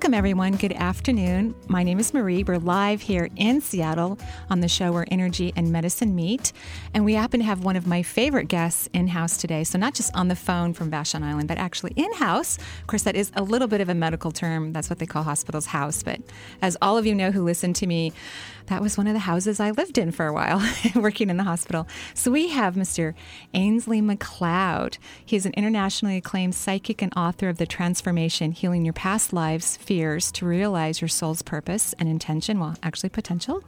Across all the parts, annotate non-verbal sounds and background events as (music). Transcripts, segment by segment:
Welcome, everyone. Good afternoon. My name is Marie. We're live here in Seattle on the show where energy and medicine meet. And we happen to have one of my favorite guests in house today. So, not just on the phone from Vashon Island, but actually in house. Of course, that is a little bit of a medical term. That's what they call hospitals house. But as all of you know who listen to me, that was one of the houses I lived in for a while, (laughs) working in the hospital. So we have Mr. Ainslie MacLeod. He's an internationally acclaimed psychic and author of The Transformation Healing Your Past Lives Fears to Realize Your Soul's Purpose and Intention, well, actually potential,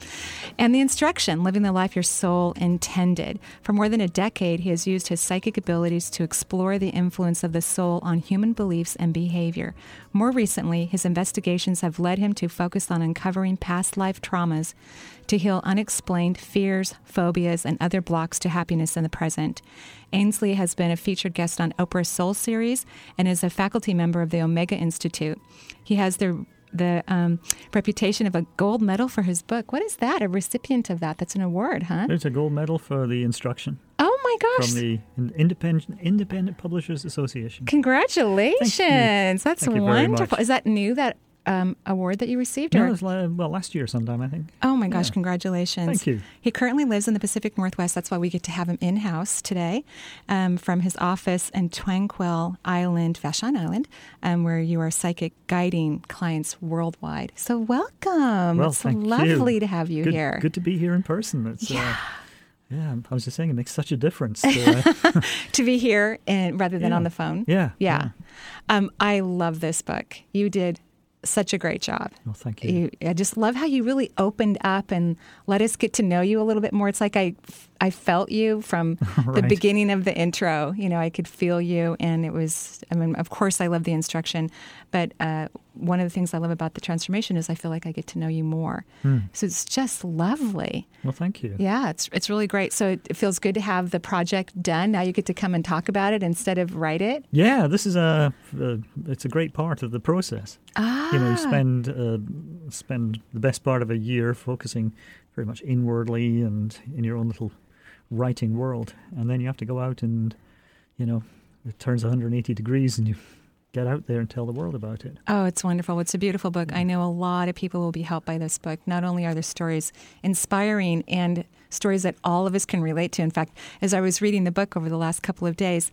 and The Instruction Living the Life Your Soul Intended. For more than a decade, he has used his psychic abilities to explore the influence of the soul on human beliefs and behavior. More recently, his investigations have led him to focus on uncovering past life traumas to heal unexplained fears, phobias, and other blocks to happiness in the present. Ainslie has been a featured guest on Oprah's Soul series and is a faculty member of the Omega Institute. He has the the um, reputation of a gold medal for his book. What is that? A recipient of that? That's an award, huh? It's a gold medal for the instruction. Oh my gosh! From the Independent Independent Publishers Association. Congratulations! That's Thank wonderful. Is that new? That um, award that you received? No, or? was well last year sometime I think. Oh my gosh! Yeah. Congratulations! Thank you. He currently lives in the Pacific Northwest. That's why we get to have him in house today, um, from his office in Tranquil Island, Vashon Island, um, where you are psychic guiding clients worldwide. So welcome. Well, it's lovely you. to have you good, here. Good to be here in person. It's, Yeah. Uh, yeah, I was just saying it makes such a difference. To, uh, (laughs) to be here and rather than Yeah. on the phone. yeah. Yeah. Um, I love this book. You did such a great job. Well, thank you. You, I just love how you really opened up and let us get to know you a little bit more. It's like I, I felt you from (laughs) the beginning of the intro. You know, I could feel you, and it was. I mean, of course, I love the instruction, but uh, one of the things I love about the transformation is I feel like I get to know you more. Hmm. So it's just lovely. Well, thank you. Yeah, it's it's really great. So it, it feels good to have the project done. Now you get to come and talk about it instead of write it. Yeah, this is a, a it's a great part of the process. Ah, You know, you spend uh, spend the best part of a year focusing very much inwardly and in your own little writing world, and then you have to go out and you know it turns 180 degrees and you get out there and tell the world about it. Oh, it's wonderful. It's a beautiful book. I know a lot of people will be helped by this book. Not only are the stories inspiring and stories that all of us can relate to. In fact, as I was reading the book over the last couple of days,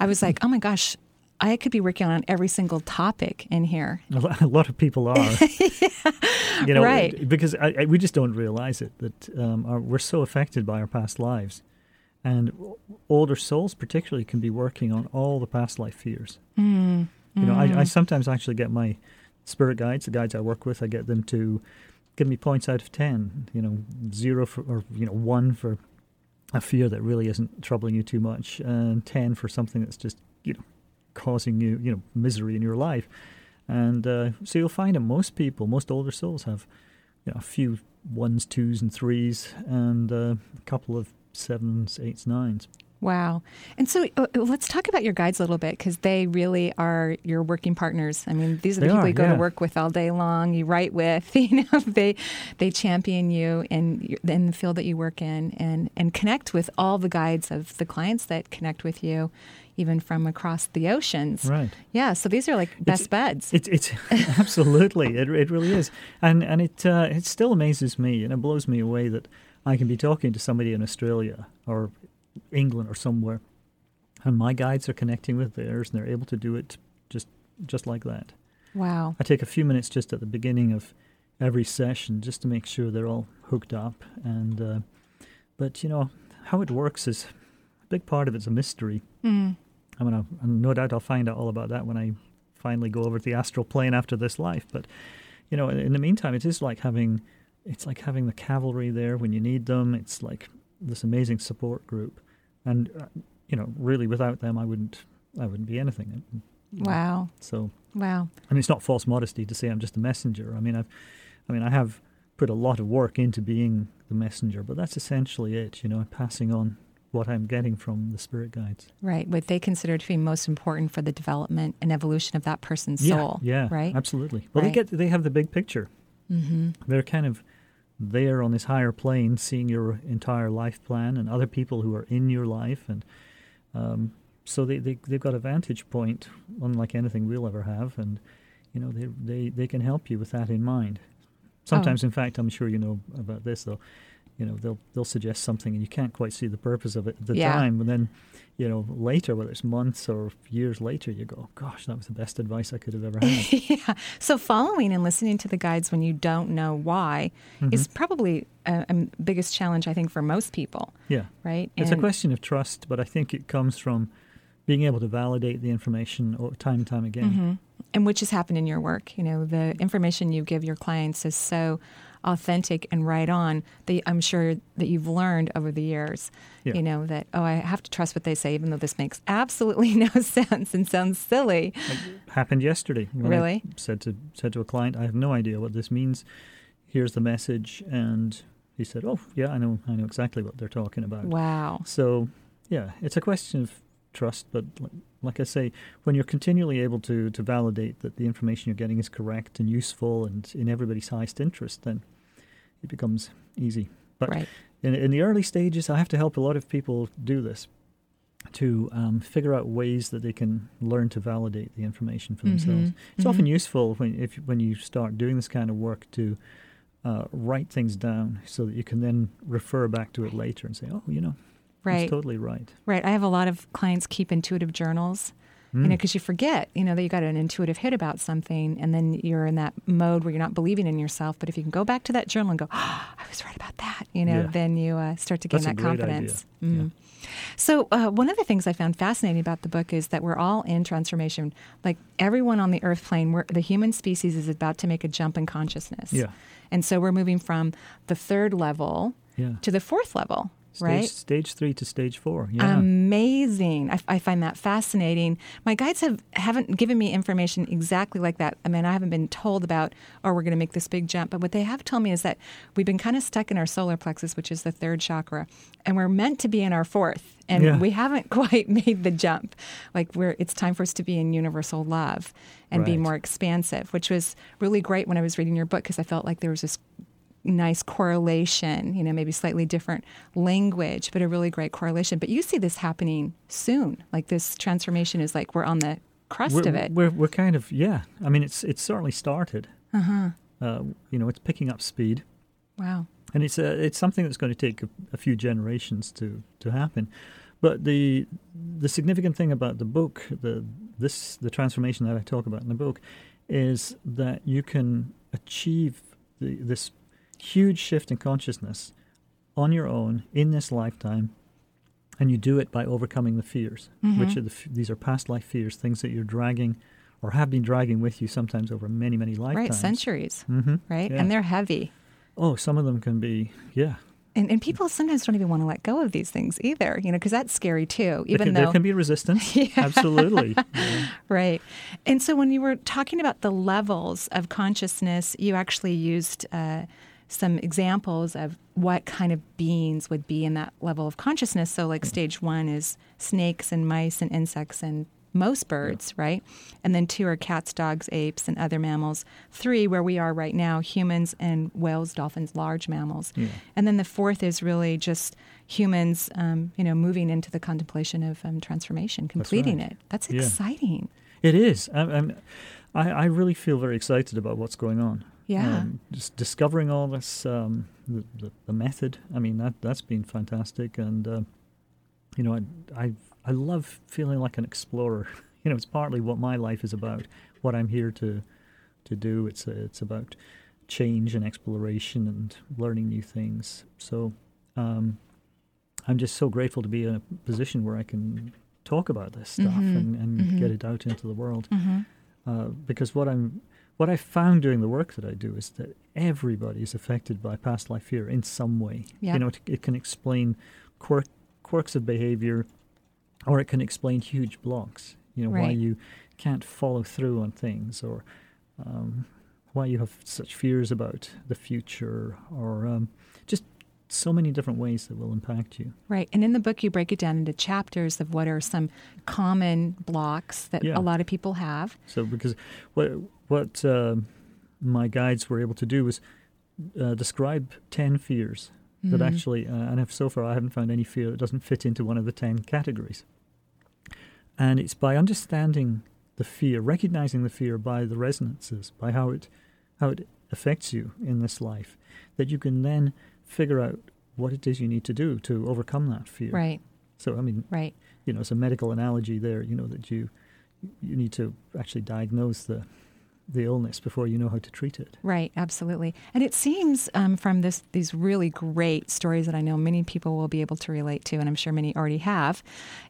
I was like, (laughs) oh my gosh, I could be working on every single topic in here. A (laughs) lot of people are, (laughs) you know, Right. because I, I, we just don't realize it that um, our, we're so affected by our past lives, and older souls particularly can be working on all the past life fears. Mm. You know, I, I sometimes actually get my spirit guides, the guides I work with, I get them to give me points out of ten. You know, zero for or you know one for a fear that really isn't troubling you too much, and ten for something that's just you know causing you you know misery in your life. And uh, so you'll find that most people, most older souls, have you know a few ones, twos, and threes, and uh, a couple of sevens, eights, nines. Wow. And so uh, let's talk about your guides a little bit because they really are your working partners. I mean, these are the They people are, you go yeah. to work with all day long, you write with, (laughs) you know, they they champion you in in the field that you work in and and connect with all the guides of the clients that connect with you even from across the oceans. Right. Yeah, so these are like best buds. It's it's (laughs) absolutely it it really is, and and it uh, it still amazes me and it blows me away that I can be talking to somebody in Australia or England or somewhere, and my guides are connecting with theirs and they're able to do it just just like that. wow. I take a few minutes just at the beginning of every session just to make sure they're all hooked up, and uh, but you know how it works is a big part of it's a mystery. Mm. I mean, I, no doubt I'll find out all about that when I finally go over to the astral plane after this life. But you know, in the meantime, it is like having it's like having the cavalry there when you need them. It's like this amazing support group, and uh, you know, really, without them, I wouldn't I wouldn't be anything. Wow. So, Wow. and it's not false modesty to say I'm just a messenger. I mean, I've, I mean, I have put a lot of work into being the messenger, but that's essentially it. You know, passing on what I'm getting from the spirit guides. Right. What they consider to be most important for the development and evolution of that person's yeah, soul. Yeah. Right. Absolutely. Well, Right. they get they have the big picture. Mm-hmm. They're kind of there on this higher plane, seeing your entire life plan and other people who are in your life, and um, so they, they they've got a vantage point unlike anything we'll ever have, and you know they they they can help you with that in mind. Sometimes, in fact, I'm sure you know about this though. You know they'll they'll suggest something and you can't quite see the purpose of it at the Yeah. time, and then you know later, whether it's months or years later, you go, "Gosh, that was the best advice I could have ever (laughs) had." yeah. So following and listening to the guides when you don't know why is Mm-hmm. probably a, a biggest challenge I think for most people, yeah. right? It's a question of trust, but I think it comes from being able to validate the information time and time again. Mhm. And which has happened in your work. You know, the information you give your clients is so authentic and right on that I'm sure that you've learned over the years. Yeah. You know, that, oh, I have to trust what they say, even though this makes absolutely (laughs) no sense and sounds silly. Happened yesterday. when I Really? said to said to a client, I have no idea what this means. Here's the message, and he said, "Oh, yeah, I know, I know exactly what they're talking about." Wow. So, yeah, it's a question of trust, but li- like I say, when you're continually able to to validate that the information you're getting is correct and useful and in everybody's highest interest, then it becomes easy. But right. in, in the early stages, I have to help a lot of people do this to um, figure out ways that they can learn to validate the information for themselves. Mhm. It's Mhm. often useful when if when you start doing this kind of work to uh, write things down so that you can then refer back to it later and say, "Oh, you know, Right. that's totally right." Right. I have a lot of clients keep intuitive journals, you know, Mm. because you forget, you know, that you got an intuitive hit about something and then you're in that mode where you're not believing in yourself. But if you can go back to that journal and go, oh, (gasps) I was right about that, you know, Yeah. then you uh, start to gain That's a that great confidence. idea. Mm. So, uh, one of the things I found fascinating about the book is that we're all in transformation. Like everyone on the earth plane, we're, the human species is about to make a jump in consciousness. Yeah. And so we're moving from the third level Yeah. to the fourth level, Stage, right? Stage three to stage four. Yeah. Amazing. I, I find that fascinating. My guides have, haven't given me information exactly like that. I mean, I haven't been told about, oh, we're going to make this big jump. But what they have told me is that we've been kind of stuck in our solar plexus, which is the third chakra, and we're meant to be in our fourth. And Yeah. we haven't (laughs) quite made the jump. Like, we're, it's time for us to be in universal love and be more expansive, which was really great when I was reading your book because I felt like there was this nice correlation, you know, maybe slightly different language, but a really great correlation. But you see this happening soon. Like this transformation is like we're on the crust we're, of it. We're, we're kind of yeah. I mean, it's it's certainly started. Uh-huh. Uh, you know, it's picking up speed. Wow. and it's a, it's something that's going to take a, a few generations to, to happen. But the the significant thing about the book, the this the transformation that I talk about in the book, is that you can achieve the, this huge shift in consciousness on your own in this lifetime, and you do it by overcoming the fears, which Mhm. are the, these are past life fears, things that you're dragging or have been dragging with you sometimes over many many lifetimes. Right. Centuries. hmm Right. Yeah. And they're heavy. Oh, some of them can be yeah. And, and people sometimes don't even want to let go of these things either, you know, because that's scary too. There Even can, though there can be resistance. (laughs) Yeah. Absolutely. (laughs) Yeah. Right. And so when you were talking about the levels of consciousness, you actually used uh, some examples of what kind of beings would be in that level of consciousness. So, like stage one is snakes and mice and insects and most birds, right? And then two are cats, dogs, apes, and other mammals. Three, where we are right now, humans and whales, dolphins, large mammals. Yeah. And then the fourth is really just humans, um, you know, moving into the contemplation of um, transformation, completing right. it. That's Yeah. exciting. It is. I, I'm, I, I really feel very excited about what's going on. Yeah. Um, just discovering all this, um, the, the, the method. I mean, that that's been fantastic, and uh, you know, I, I I love feeling like an explorer. (laughs) You know, it's partly what my life is about. What I'm here to to do. It's uh, it's about change and exploration and learning new things. So, um, I'm just so grateful to be in a position where I can talk about this stuff Mhm. and, and Mhm. get it out into the world Mm-hmm. uh, because what I'm what I found doing the work that I do is that everybody is affected by past life fear in some way. Yeah. You know, it, it can explain quirk, quirks of behavior, or it can explain huge blocks. You know, why you can't follow through on things, or um, why you have such fears about the future, or um, so many different ways that will impact you. Right. And in the book, you break it down into chapters of what are some common blocks that Yeah. a lot of people have. So, because what what uh, my guides were able to do was uh, describe ten fears that Mhm. actually, uh, and if so far I haven't found any fear that doesn't fit into one of the ten categories. And it's by understanding the fear, recognizing the fear by the resonances, by how it how it affects you in this life, that you can then figure out what it is you need to do to overcome that fear. Right. So, I mean, Right. you know, it's a medical analogy there. You know that you you need to actually diagnose the the illness before you know how to treat it. Right, absolutely. And it seems um, from this these really great stories that I know many people will be able to relate to, and I'm sure many already have,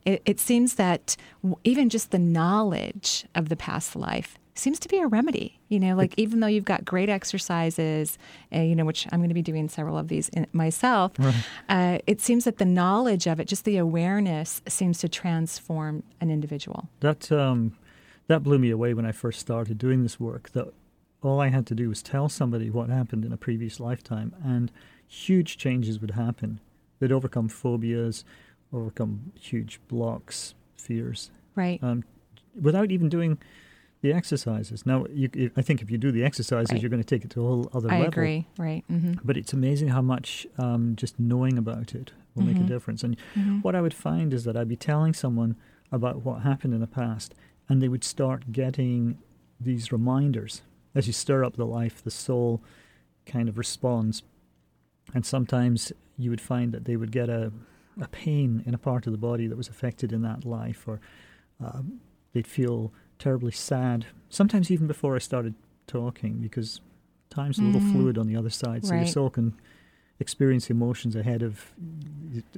it, it seems that w- even just the knowledge of the past life seems to be a remedy. You know, like even though you've got great exercises, uh, you know, which I'm going to be doing several of these in, myself, uh, it seems that the knowledge of it, just the awareness, seems to transform an individual. That um, that blew me away when I first started doing this work. That all I had to do was tell somebody what happened in a previous lifetime, and huge changes would happen. They'd overcome phobias, overcome huge blocks, fears, Right. um, without even doing the exercises. Now, you, I think if you do the exercises, Right. you're going to take it to a whole other I level. I agree. Right. hmm But it's amazing how much um, just knowing about it will make a Mhm. difference. And hmm what I would find is that I'd be telling someone about what happened in the past, and they would start getting these reminders. As you stir up the life, the soul kind of responds. And sometimes you would find that they would get a, a pain in a part of the body that was affected in that life, or um, they'd feel terribly sad. Sometimes even before I started talking, because time's a little Mhm. fluid on the other side, so your Right. soul can experience emotions ahead of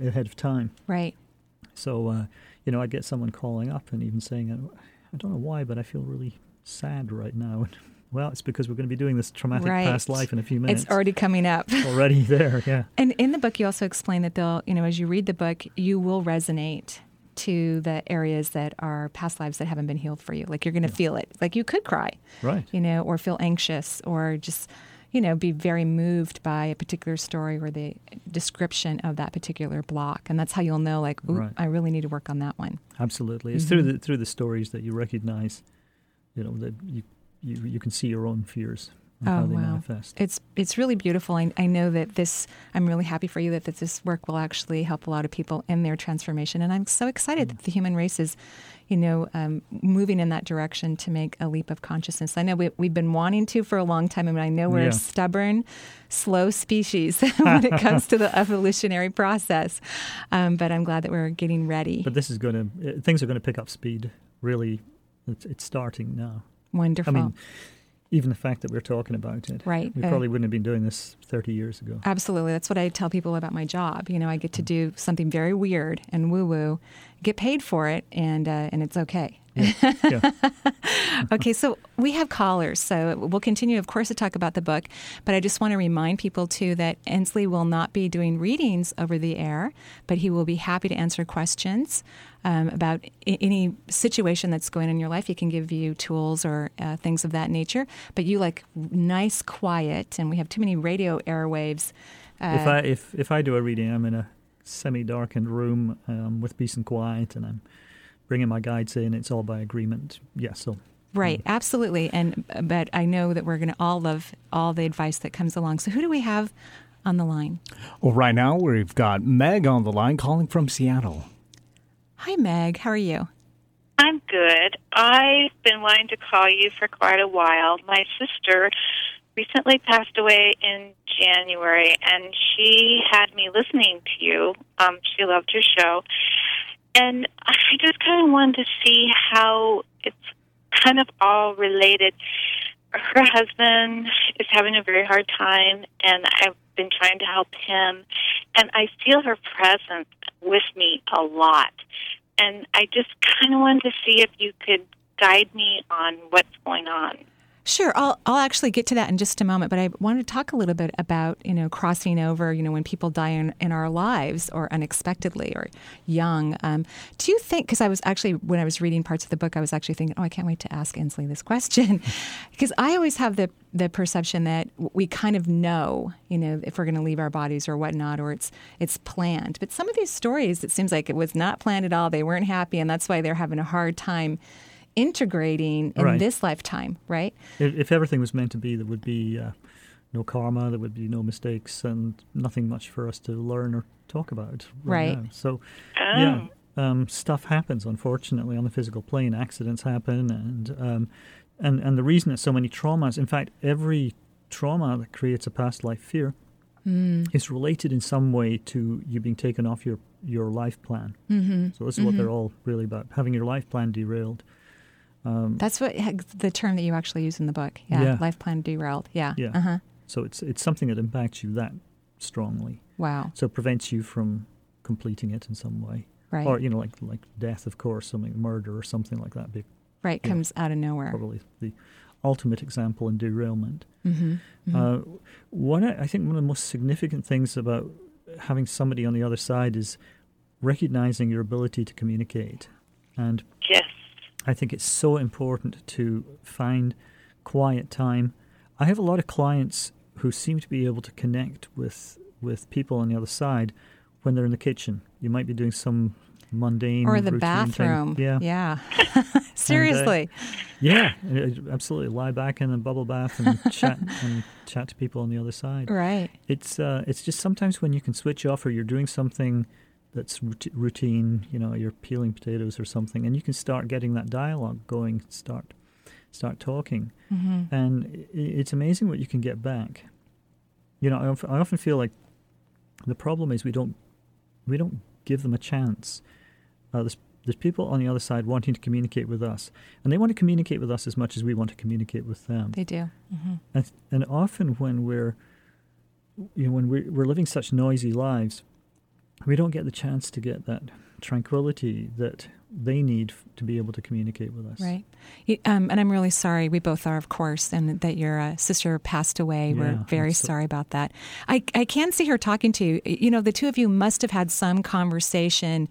ahead of time. Right. So, uh, you know, I get someone calling up and even saying, "I- I don't know why, but I feel really sad right now. And, (laughs) well, it's because we're going to be doing this traumatic Right. past life in a few minutes. It's already coming up. already (laughs) there, yeah. And in the book, you also explain that they'll, you know, as you read the book, you will resonate to the areas that are past lives that haven't been healed for you. Like you're going to Yeah. feel it. Like you could cry, Right. you know, or feel anxious or just, you know, be very moved by a particular story or the description of that particular block. And that's how you'll know, like, ooh, Right. I really need to work on that one. Absolutely. It's through Mhm. the through the stories that you recognize, you know, that you you, you can see your own fears and Oh, how they wow. manifest. It's it's really beautiful. I, I know that this. I'm really happy for you that, that this work will actually help a lot of people in their transformation, and I'm so excited that the human race is, you know, um, moving in that direction to make a leap of consciousness. I know we, we've been wanting to for a long time, and I know we're Yeah. a stubborn, slow species (laughs) (laughs) when it comes to the evolutionary process. Um, but I'm glad that we're getting ready. But this is going to things are going to pick up speed. Really, it's, it's starting now. Wonderful. I mean, even the fact that we're talking about it, Right. We Uh, probably wouldn't have been doing this 30 years ago. Absolutely. That's what I tell people about my job. You know, I get to do something very weird and woo woo, get paid for it, and uh, and it's okay. yeah. (laughs) okay, so we have callers, so we'll continue, of course, to talk about the book. But I just want to remind people too that Ainslie will not be doing readings over the air, but he will be happy to answer questions um, about I- any situation that's going on in your life. He can give you tools or uh, things of that nature. But you like nice, quiet, and we have too many radio airwaves. Uh, if I if if I do a reading, I'm in a semi-darkened room um, with peace and quiet, and I'm bringing my guides in. It's all by agreement. Yeah. So Right, Mm-hmm. absolutely. And but I know that we're going to all love all the advice that comes along. So who do we have on the line? Well, right now we've got Meg on the line calling from Seattle. Hi, Meg. How are you? I'm good. I've been wanting to call you for quite a while. My sister recently passed away in January, and she had me listening to you. Um, she loved your show. And I just kind of wanted to see how it's kind of all related. Her husband is having a very hard time, and I've been trying to help him. And I feel her presence with me a lot. And I just kind of wanted to see if you could guide me on what's going on. Sure, I'll I'll actually get to that in just a moment, but I wanted to talk a little bit about you know crossing over. You know when people die in, in our lives or unexpectedly or young. Um, do you think? Because I was actually when I was reading parts of the book, I was actually thinking, oh, I can't wait to ask Ainslie this question, (laughs) because I always have the the perception that we kind of know, you know, if we're going to leave our bodies or whatnot, or it's it's planned. But some of these stories, it seems like it was not planned at all. They weren't happy, and that's why they're having a hard time integrating in Right. this lifetime, right? If, if everything was meant to be, there would be uh, no karma, there would be no mistakes, and nothing much for us to learn or talk about. Right. now. So, Oh. yeah, um, stuff happens. Unfortunately, on the physical plane, accidents happen, and um, and and the reason that so many traumas. In fact, every trauma that creates a past life fear is related in some way to you being taken off your your life plan. Mm-hmm. So this is what they're all really about: having your life plan derailed. That's what the term that you actually use in the book. Yeah, Yeah. life plan derailed. Yeah. Yeah. Uh-huh. So it's it's something that impacts you that strongly. Wow. So it prevents you from completing it in some way. Right. Or, you know, like like death, of course, something murder or something like that. Be right. yeah. Comes out of nowhere. probably the ultimate example in derailment. Mm-hmm. Uh, one, I think one of the most significant things about having somebody on the other side is recognizing your ability to communicate. And. I think it's so important to find quiet time. I have a lot of clients who seem to be able to connect with with people on the other side when they're in the kitchen. You might be doing some mundane Or the bathroom. Thing. Yeah, Yeah. (laughs) Seriously. yeah, uh, absolutely. Lie back in a bubble bath and (laughs) chat and chat to people on the other side. Right. It's uh, it's just sometimes when you can switch off or you're doing something that's rout- routine, you know, you're peeling potatoes or something, and you can start getting that dialogue going, start start talking, Mm-hmm. and it's amazing what you can get back. You know, I, of- I often feel like the problem is we don't we don't give them a chance. Uh, there's there's people on the other side wanting to communicate with us, and they want to communicate with us as much as we want to communicate with them. They do. Mm-hmm. And, and often when we're, you know, when we're, we're living such noisy lives, we don't get the chance to get that tranquility that they need f- to be able to communicate with us. Right. Y- Um, and I'm really sorry. We both are, of course, and that your uh, sister passed away. We're very sorry about that. I, I can see her talking to you. You know, the two of you must have had some conversation,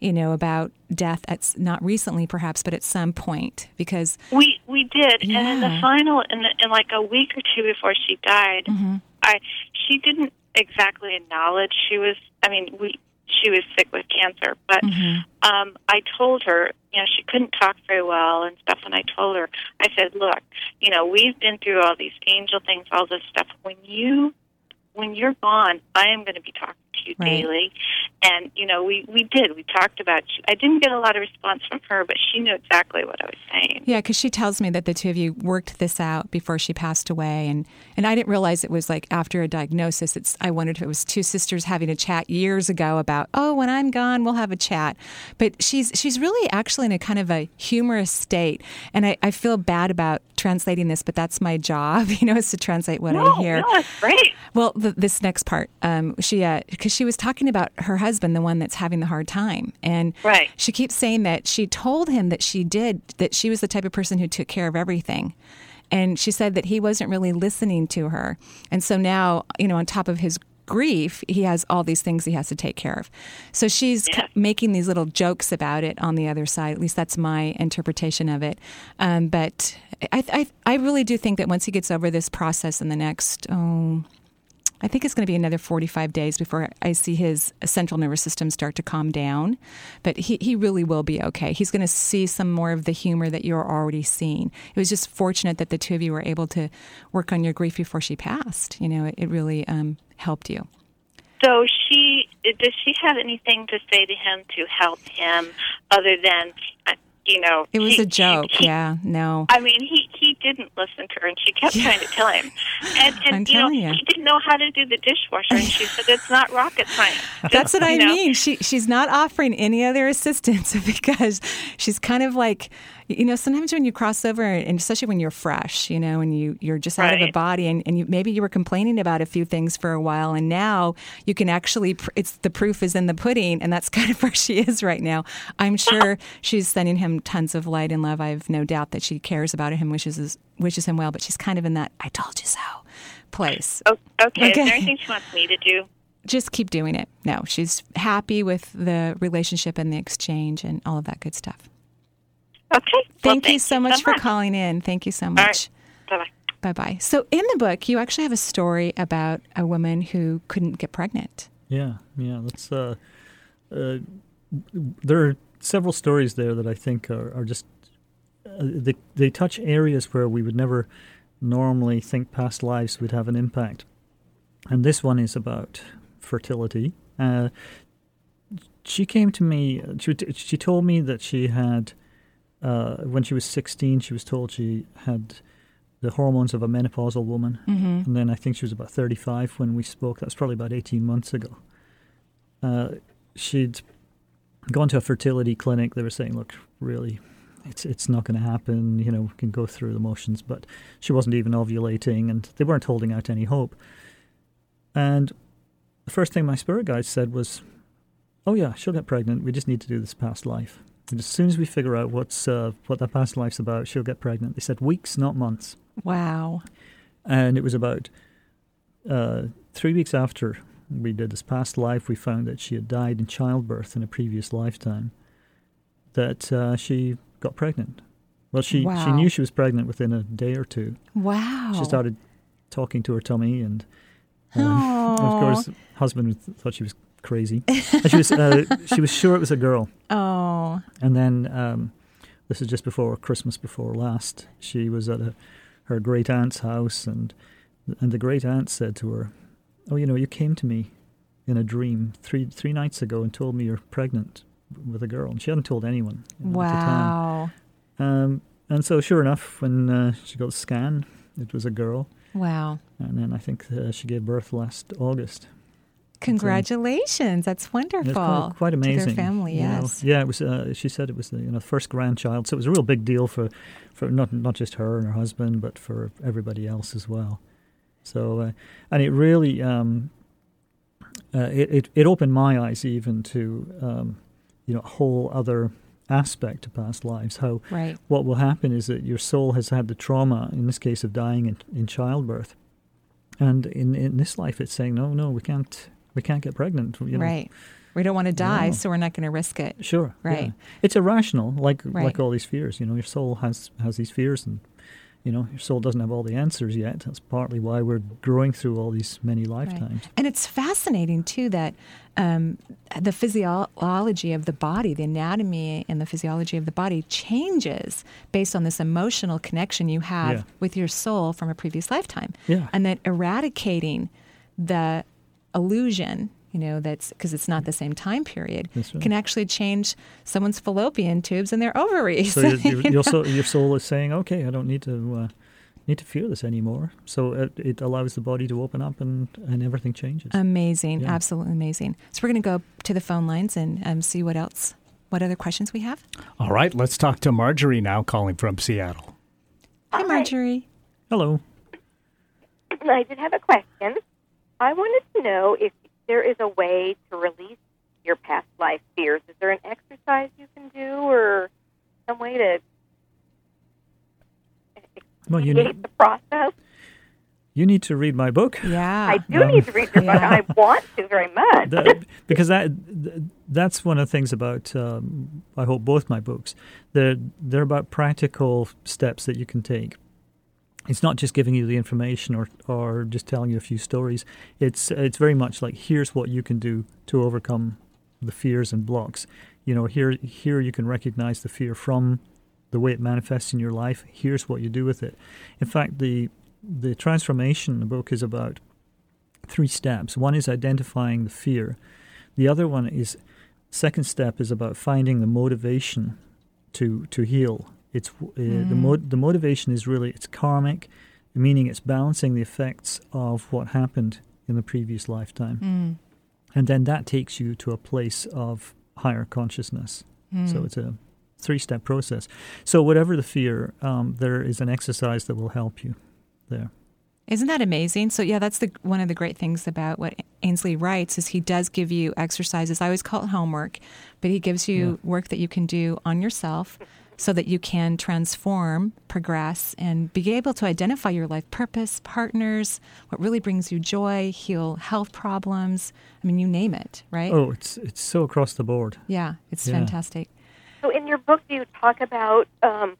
you know, about death at not recently, perhaps, but at some point, because We we did, and in the final, in, the, in like a week or two before she died, Mm-hmm. I she didn't exactly acknowledge she was. I mean, we she was sick with cancer, but Mm-hmm. um, I told her, you know, she couldn't talk very well and stuff. And I told her, I said, look, you know, we've been through all these angel things, all this stuff. When you when you're gone, I am going to be talking to you Right. daily. And you know, we we did. We talked about. I didn't get a lot of response from her, but she knew exactly what I was saying. Yeah, because she tells me that the two of you worked this out before she passed away, and and I didn't realize it was like after a diagnosis. It's I wondered if it was two sisters having a chat years ago about oh when I'm gone we'll have a chat, but she's she's really actually in a kind of a humorous state, and I, I feel bad about translating this, but that's my job, (laughs) you know, is to translate what no, I hear. no, it's great. Well, the, this next part, um, she because she was talking about her husband, the one that's having the hard time, and Right. she keeps saying that she told him that she did that she was the type of person who took care of everything, and she said that he wasn't really listening to her, and so now you know on top of his grief he has all these things he has to take care of. So she's Yeah. making these little jokes about it on the other side. At least that's my interpretation of it. Um, but I, I, I really do think that once he gets over this process in the next oh I think it's going to be another 45 days before I see his central nervous system start to calm down. But he, he really will be okay. He's going to see some more of the humor that you're already seeing. It was just fortunate that the two of you were able to work on your grief before she passed. You know, it, it really um, helped you. So she does she have anything to say to him to help him other than you know It was he- a joke. he- yeah, no. I mean, he he didn't listen to her, and she kept Yeah. trying to tell him. And, (laughs) and I'm you know, you. he didn't know how to do the dishwasher, and she said it's not rocket science. (laughs) That's what I know? mean. She she's not offering any other assistance (laughs) because she's kind of like, you know, sometimes when you cross over, and especially when you're fresh, you know, and you you're just out of the body, and, and you, maybe you were complaining about a few things for a while, and now you can actually, it's the proof is in the pudding, and that's (laughs) kind of where she is right now. I'm (laughs) sure she's sending him tons of light and love. I have no doubt that she cares about him, wishes wishes him well, but she's kind of in that "I told you so" place. Oh, okay. Is there anything she wants me to do? Just keep doing it. No, she's happy with the relationship and the exchange and all of that good stuff. Okay. Well, Thank, you so much for calling in. Thank you so much. Bye bye. Bye bye. So, in the book, you actually have a story about a woman who couldn't get pregnant. Yeah, yeah. That's uh, uh, there are several stories there that I think are, are just uh, they they touch areas where we would never normally think past lives would have an impact, and this one is about fertility. Uh, she came to me. She she told me that she had uh, when she was sixteen. She was told she had the hormones of a menopausal woman. Mm-hmm. And then I think she was about 35 when we spoke. That's probably about 18 months ago. Uh, she'd gone to a fertility clinic. They were saying, look, really, it's it's not going to happen. You know, we can go through the motions. But she wasn't even ovulating, and they weren't holding out any hope. And the first thing my spirit guide said was, oh, yeah, she'll get pregnant. We just need to do this past life. And as soon as we figure out what's uh, what that past life's about, she'll get pregnant. They said weeks, not months Wow. and it was about uh, three weeks after we did this past life, we found that she had died in childbirth in a previous lifetime. That uh, she got pregnant. Well, she she knew she was pregnant within a day or two. Wow. She started talking to her tummy, and, um, and of course, husband thought she was crazy. and she was uh, (laughs) she was sure it was a girl. Oh. And then um, this is just before Christmas before last. She was at a, her great aunt's house, and and the great aunt said to her, "Oh, you know, you came to me in a dream three three nights ago and told me you're pregnant with a girl." And she hadn't told anyone you know, at the time. Wow. Um, and so, sure enough, when uh, she got the scan, it was a girl. Wow. And then I think uh, she gave birth last August. Congratulations. That's wonderful. Quite, quite amazing. To their family, you know. yes. Yeah, it was. Uh, she said it was the you know first grandchild, so it was a real big deal for, for not not just her and her husband, but for everybody else as well. So, uh, and it really, um, uh, it, it it opened my eyes even to, um, you know, a whole other aspect to past lives. How Right. what will happen is that your soul has had the trauma, in this case of dying in, in childbirth, and in in this life, it's saying no, no, we can't. We can't get pregnant. You know, Right. We don't want to die, No. so we're not going to risk it. Sure. yeah. Right. It's irrational, like Right. like all these fears. You know, your soul has has these fears, and you know, your soul doesn't have all the answers yet. That's partly why we're growing through all these many lifetimes. And it's fascinating too that um, the physiology of the body, the anatomy and the physiology of the body changes based on this emotional connection you have Yeah. with your soul from a previous lifetime. Yeah. And that eradicating the illusion, you know, that's because it's not the same time period, That's right. can actually change someone's fallopian tubes and their ovaries. So your, (laughs) you your, know? your, soul, your soul is saying, "Okay, I don't need to uh, need to fear this anymore." So it, it allows the body to open up, and and everything changes. Amazing, Yeah. absolutely amazing. So we're going to go to the phone lines and um, see what else, what other questions we have. All right, let's talk to Marjorie now, calling from Seattle. Hi, Marjorie. Hello. I did have a question. I wanted to know if there is a way to release your past life fears. Is there an exercise you can do or some way to Well, you need the process? you need to read my book. Yeah. I do Um, need to read your book. I want to very much. that, because that th- that's one of the things about um, I hope both my books they're they're about practical steps that you can take. It's not just giving you the information or or just telling you a few stories. It's it's very much like here's what you can do to overcome the fears and blocks. You know, here here you can recognize the fear from the way it manifests in your life. Here's what you do with it. In fact, the the transformation the book is about three steps. One is identifying the fear. The other one is second step is about finding the motivation to to heal. It's uh, the mo- the motivation is really it's karmic, meaning it's balancing the effects of what happened in the previous lifetime, Mm. and then that takes you to a place of higher consciousness. Mm. So it's a three step process. So whatever the fear, um, there is an exercise that will help you there. Isn't that amazing? So yeah, that's the one of the great things about what Ainslie writes is he does give you exercises. I always call it homework, but he gives you yeah. work that you can do on yourself so that you can transform, progress, and be able to identify your life purpose, partners, what really brings you joy, heal health problems. I mean, you name it, right? Oh, it's it's so across the board. Yeah, it's yeah. fantastic. So, in your book, do you talk about? Um,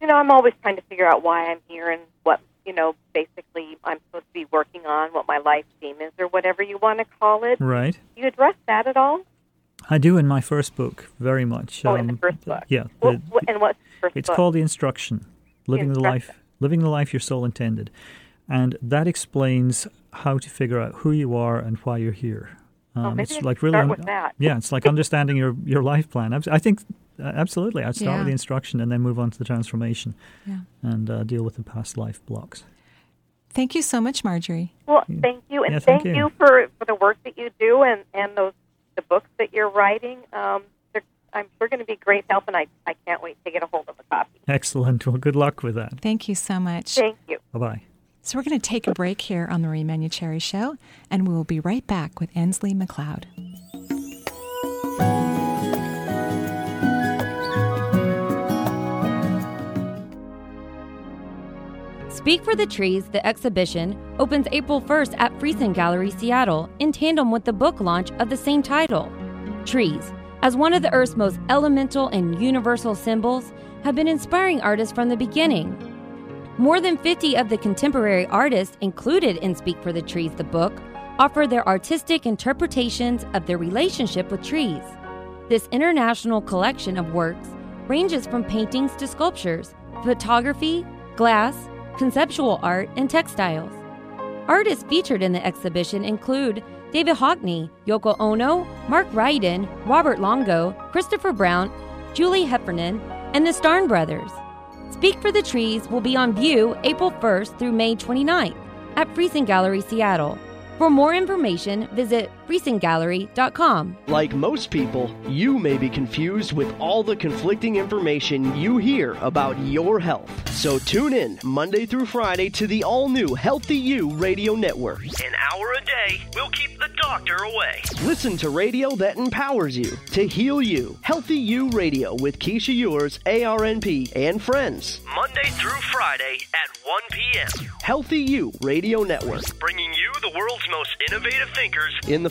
you know, I'm always trying to figure out why I'm here and what you know, basically, I'm supposed to be working on what my life theme is, or whatever you want to call it. Right. You address that at all? I do in my first book, very much. Oh, um, in the um, first book. Yeah. The, and what's the first It's book? called the instruction, living the, instruction. the life, living the life your soul intended, and that explains how to figure out who you are and why you're here. Um, oh, maybe it's like really, un- yeah, it's like understanding your your life plan. I think uh, absolutely, I'd start yeah. with the instruction and then move on to the transformation, yeah. and uh, deal with the past life blocks. Thank you so much, Marjorie. Well, thank you, and yeah, thank, thank you. you. for for the work that you do and and those the books that you're writing. Um, I'm sure going to be great help, and I, I can't wait to get a hold of a copy. Excellent. Well, good luck with that. Thank you so much. Thank you. Bye bye. So, we're going to take a break here on the Marie Manuchehri Show, and we will be right back with Ainslie MacLeod. Speak for the Trees, the exhibition, opens April 1st at Friesen Gallery, Seattle, in tandem with the book launch of the same title. Trees, as one of the Earth's most elemental and universal symbols, have been inspiring artists from the beginning. More than 50 of the contemporary artists included in Speak for the Trees, the book, offer their artistic interpretations of their relationship with trees. This international collection of works ranges from paintings to sculptures, photography, glass, conceptual art, and textiles. Artists featured in the exhibition include David Hockney, Yoko Ono, Mark Ryden, Robert Longo, Christopher Brown, Julie Heffernan, and the Starn Brothers. Speak for the Trees will be on view April 1st through May 29th at Friesen Gallery, Seattle. For more information, visit FriesenGallery.com. Like most people, you may be confused with all the conflicting information you hear about your health. So tune in Monday through Friday to the all new Healthy You Radio Network. An hour a day will keep the doctor away. Listen to radio that empowers you to heal you. Healthy You Radio with Keesha Ewers, ARNP, and friends. Monday through Friday at 1 p.m. Healthy You Radio Network. Bringing you the world's most innovative thinkers in the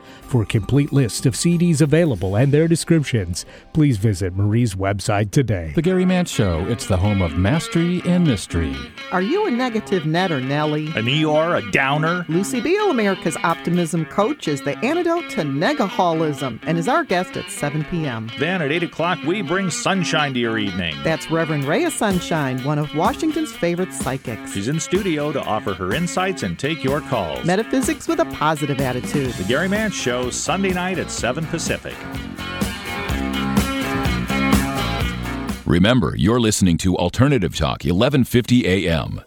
For a complete list of CDs available and their descriptions, please visit Marie's website today. The Gary Mance Show. It's the home of mastery and mystery. Are you a negative Ned or Nelly? An Eeyore, a downer? Lucy Beale, America's optimism coach, is the antidote to negaholism and is our guest at 7 p.m. Then at 8 o'clock, we bring sunshine to your evening. That's Reverend Rhea Sunshine, one of Washington's favorite psychics. She's in studio to offer her insights and take your calls. Metaphysics with a positive attitude. The Gary Mance Show Sunday night at 7 Pacific. Remember, you're listening to Alternative Talk, 1150 AM.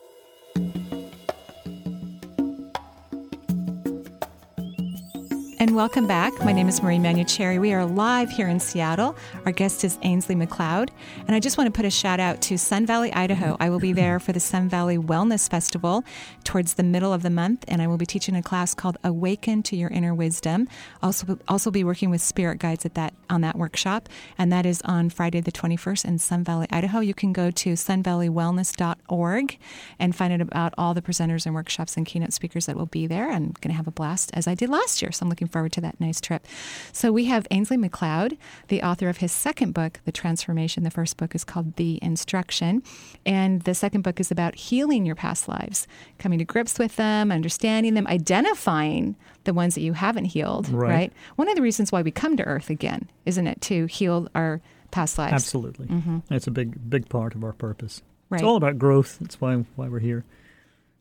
And welcome back. My name is Marie Manuchehri. We are live here in Seattle. Our guest is Ainslie MacLeod. And I just want to put a shout out to Sun Valley, Idaho. I will be (laughs) there for the Sun Valley Wellness Festival towards the middle of the month, and I will be teaching a class called Awaken to Your Inner Wisdom. Also, also be working with spirit guides at that on that workshop, and that is on Friday the 21st in Sun Valley, Idaho. You can go to sunvalleywellness.org and find out about all the presenters and workshops and keynote speakers that will be there. I'm going to have a blast as I did last year, so I'm looking forward to that nice trip. So we have Ainslie MacLeod, the author of his second book, The Transformation. The first book is called The Instruction, and the second book is about healing your past lives, coming to grips with them, understanding them, identifying the ones that you haven't healed, right? right? One of the reasons why we come to Earth again, isn't it, to heal our past lives? Absolutely. Mm-hmm. It's a big, big part of our purpose. Right. It's all about growth. That's why why we're here.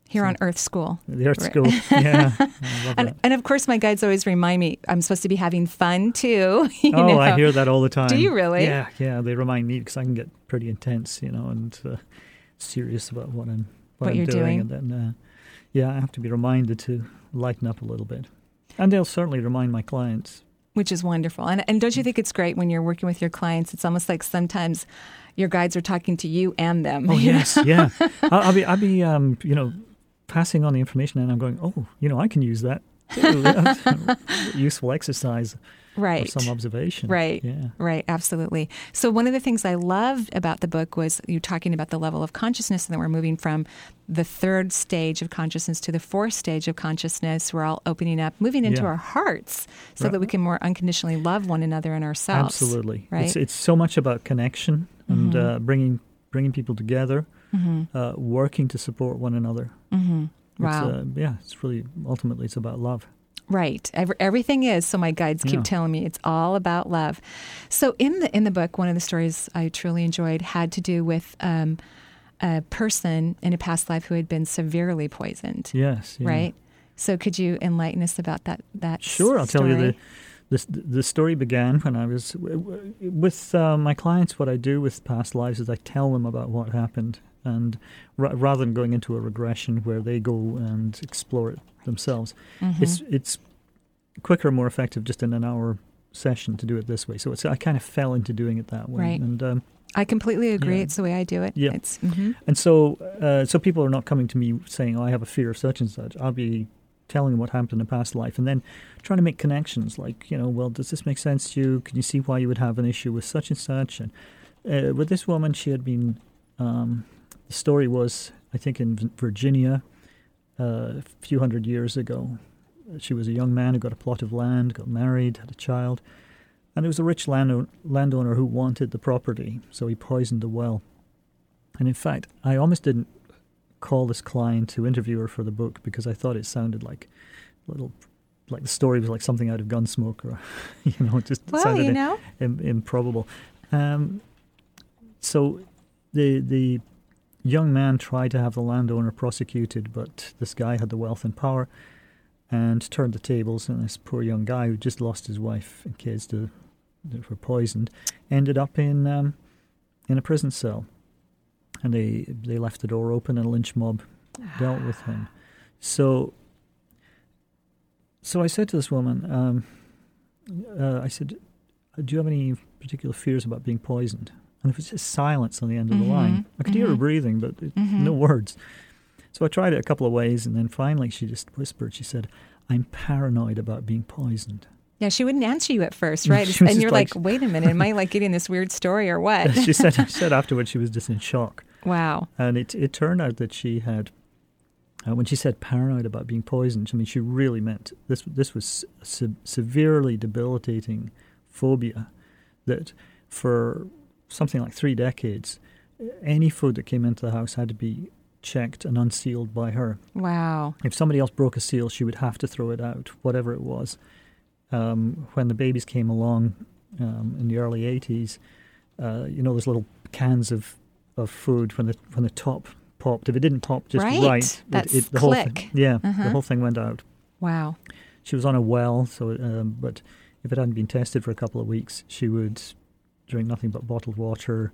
Here on Earth School. The Earth School. (laughs) Yeah. And, and of course, my guides always remind me I'm supposed to be having fun too. (laughs) you oh, know? I hear that all the time. Do you really? Yeah, yeah. They remind me because I can get pretty intense, you know, and uh, serious about what I'm what, What I'm you're doing. and then uh, yeah, I have to be reminded to lighten up a little bit, and they'll certainly remind my clients. which is wonderful. And and don't you think it's great when you're working with your clients? It's almost like sometimes your guides are talking to you and them. Oh know? yes, (laughs) yeah. I'll, I'll be I'll be um, you know passing on the information, and I'm going, oh, you know, I can use that. (laughs) (laughs) Useful exercise. Right. Some observation. Right. Yeah. Right. Absolutely. So one of the things I loved about the book was you talking about the level of consciousness, and that we're moving from the third stage of consciousness to the fourth stage of consciousness. We're all opening up, moving into Yeah. our hearts, so Right. that we can more unconditionally love one another and ourselves. Absolutely. Right. It's it's so much about connection and Mhm. uh, bringing bringing people together, Mhm. uh, working to support one another. Mhm. Wow. It's, uh, yeah, it's really ultimately it's about love. Right. Every, everything is. So my guides keep Yeah. telling me it's all about love. So in the in the book, one of the stories I truly enjoyed had to do with um, a person in a past life who had been severely poisoned. Yes. yeah. Right. So could you enlighten us about that? That Sure, I'll tell you the. The, the story began when I was with uh, my clients. What I do with past lives is I tell them about what happened, and ra- rather than going into a regression where they go and explore it themselves, Mhm. it's it's quicker, more effective, just in an hour session to do it this way. So it's I kind of fell into doing it that way, Right. and um, I completely agree. Yeah. It's the way I do it. Yeah. It's mhm. and so uh, so people are not coming to me saying, "Oh, I have a fear of such and such." I'll be telling them what happened in a past life, and then trying to make connections. Like, you know, well, does this make sense to you? Can you see why you would have an issue with such and such? And uh, with this woman, she had been. Um, story was, I think, in Virginia, uh, a few hundred years ago. She was a young man who got a plot of land, got married, had a child, and there was a rich landowner, landowner who wanted the property, so he poisoned the well. And in fact, I almost didn't call this client to interview her for the book because I thought it sounded like a little, like the story was like something out of Gunsmoke, or (laughs) you know, it just Well, sounded you know. im- improbable. Um, so the the young man tried to have the landowner prosecuted, but this guy had the wealth and power and turned the tables. And this poor young guy who just lost his wife and kids to that were poisoned ended up in um, in a prison cell. And they they left the door open, and a lynch mob dealt with him. So. So I said to this woman, um, uh, I said, "Do you have any particular fears about being poisoned?" And there was just silence on the end of the line. Mhm, I could hear her mhm. breathing, but it, Mhm. no words. So I tried it a couple of ways, and then finally she just whispered. She said, "I'm paranoid about being poisoned." Yeah, she wouldn't answer you at first, (laughs) right? And you're like- like, wait a minute, am I (laughs) like getting this weird story or what? she said. She (laughs) said afterwards she was just in shock. Wow. And it it turned out that she had, uh, when she said paranoid about being poisoned, I mean she really meant this. This was se- severely debilitating phobia that for something like three decades, any food that came into the house had to be checked and unsealed by her. Wow. If somebody else broke a seal, she would have to throw it out, whatever it was. Um, when the babies came along um, in the early 80s, uh, you know, those little cans of, of food, when the, when the top popped, if it didn't pop just Right. right, That the whole thing, yeah, Uh-huh. the whole thing went out. Wow. She was on a well, so um, but if it hadn't been tested for a couple of weeks, she would drink nothing but bottled water.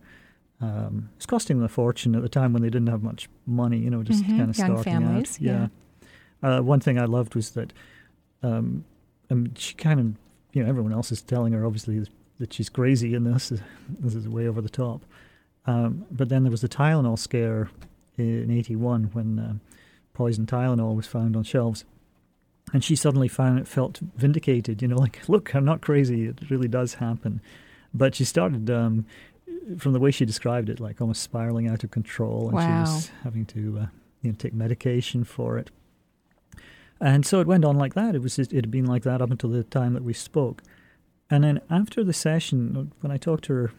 Um, it's costing them a fortune at the time when they didn't have much money, you know, just Mhm, kind of young starting families, out. Yeah. Uh, one thing I loved was that um, um, she kind of, you know, everyone else is telling her obviously that she's crazy and this is, this is way over the top. Um, but then there was the Tylenol scare in '81 when um, poison Tylenol was found on shelves, and she suddenly found it felt vindicated. You know, like look, I'm not crazy. It really does happen. But she started um, from the way she described it, like almost spiraling out of control, and she was having to uh, you know take medication for it. And so it went on like that. It was just, it had been like that up until the time that we spoke. And then after the session, when I talked to her